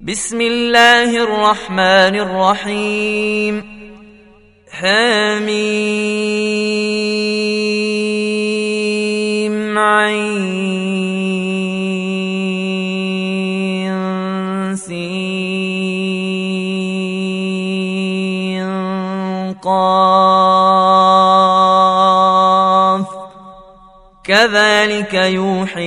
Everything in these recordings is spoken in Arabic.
بسم الله الرحمن الرحيم. حميم عين كذلك يوحي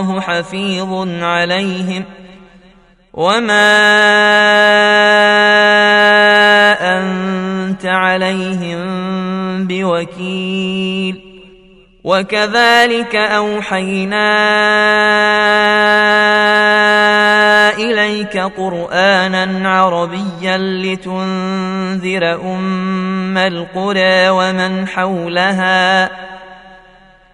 الله حفيظ عليهم. وما أنت عليهم بوكيل. وكذلك أوحينا إليك قرآنا عربيا لتنذر أم القرى ومن حولها.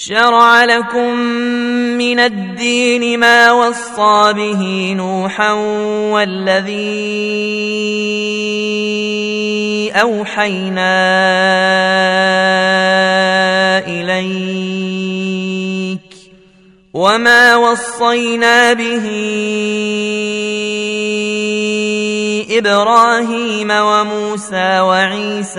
شرع لكم من الدين ما وصى به نوحا والذي أوحينا إليك وما وصينا به إبراهيم وموسى وعيسى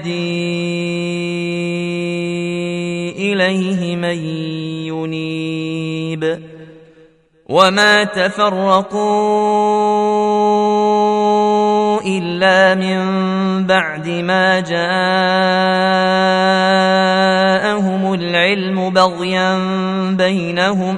إليه من ينيب وما تفرقوا إلا من بعد ما جاءهم العلم بغيا بينهم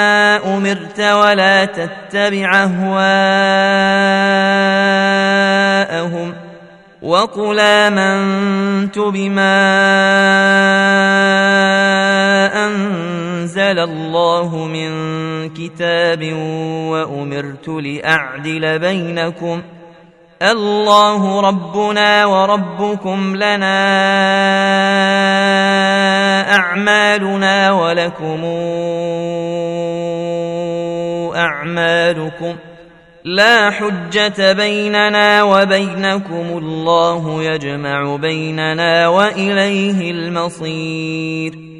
أمرت ولا تتبع أهواءهم وقل آمنت بما أنزل الله من كتاب وأمرت لأعدل بينكم الله ربنا وربكم لنا أعمالنا ولكم أعمالكم لا حجة بيننا وبينكم الله يجمع بيننا وإليه المصير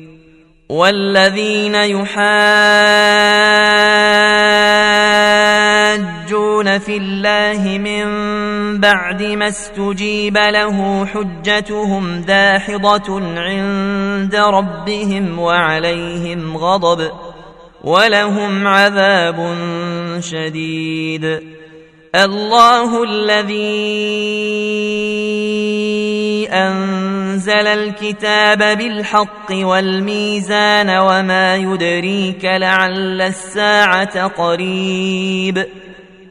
والذين يحاجون في الله من بعد ما استجيب له حجتهم داحضه عند ربهم وعليهم غضب ولهم عذاب شديد الله الذي انزل الكتاب بالحق والميزان وما يدريك لعل الساعة قريب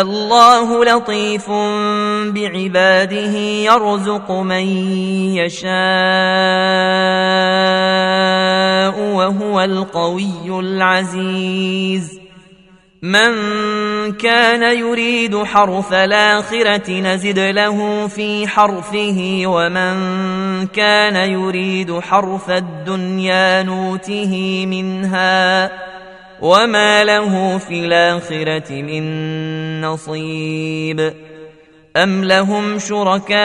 الله لطيف بعباده يرزق من يشاء وهو القوي العزيز. من كان يريد حرث الآخرة نزد له في حرثه ومن كان يريد حرث الدنيا نوته منها. وما له في الاخره من نصيب ام لهم شركاء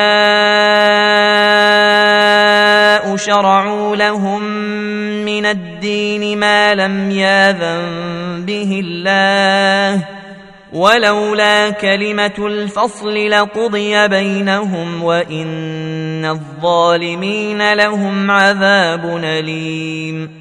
شرعوا لهم من الدين ما لم ياذن به الله ولولا كلمه الفصل لقضي بينهم وان الظالمين لهم عذاب اليم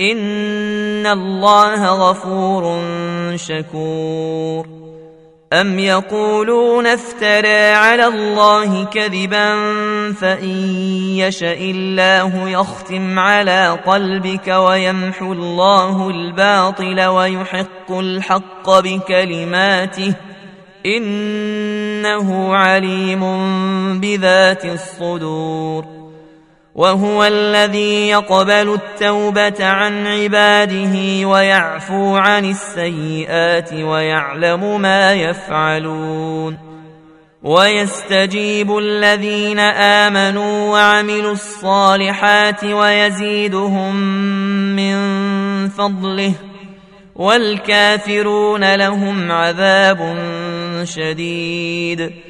ان الله غفور شكور. ام يقولون افترى على الله كذبا فان يشا الله يختم على قلبك ويمحو الله الباطل ويحق الحق بكلماته انه عليم بذات الصدور. وهو الذي يقبل التوبة عن عباده ويعفو عن السيئات ويعلم ما يفعلون. ويستجيب الذين آمنوا وعملوا الصالحات ويزيدهم من فضله والكافرون لهم عذاب شديد.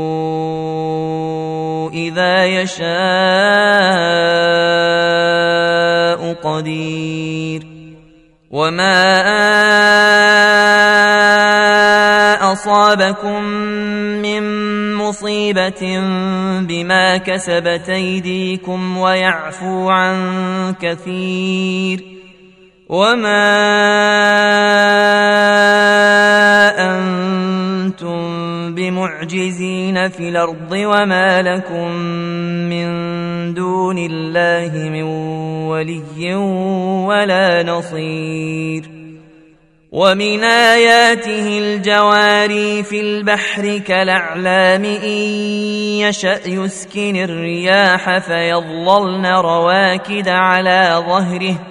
يشاء قدير وما أصابكم من مصيبة بما كسبت أيديكم ويعفو عن كثير وما أنتم بمعجزين في الأرض وما لكم من دون الله من ولي ولا نصير ومن آياته الجواري في البحر كالأعلام إن يشأ يسكن الرياح فيظللن رواكد على ظهره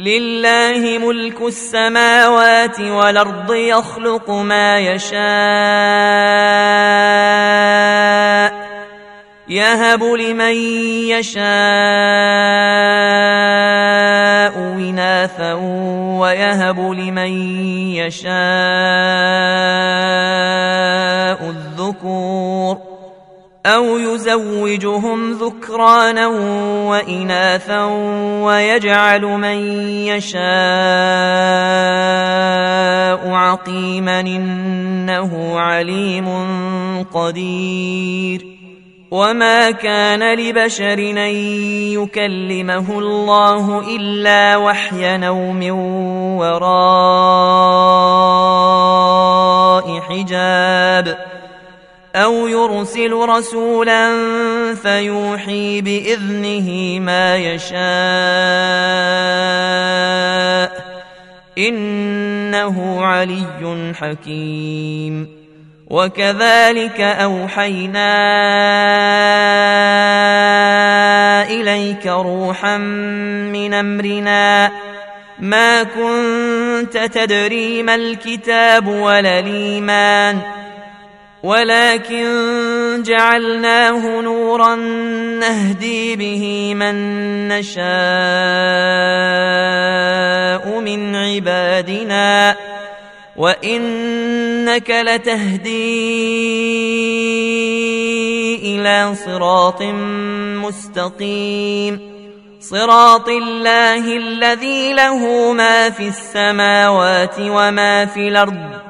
لله ملك السماوات والأرض يخلق ما يشاء يهب لمن يشاء إناثا ويهب لمن يشاء الذكور. أو يزوجهم ذكرانا وإناثا ويجعل من يشاء عقيما إنه عليم قدير. وما كان لبشر أن يكلمه الله إلا وحيا نوم وراء أو يرسل رسولا فيوحي بإذنه ما يشاء إنه علي حكيم وكذلك أوحينا إليك روحا من أمرنا ما كنت تدري ما الكتاب ولا الإيمان ولكن جعلناه نورا نهدي به من نشاء من عبادنا وإنك لتهدي إلى صراط مستقيم. صراط الله الذي له ما في السماوات وما في الأرض.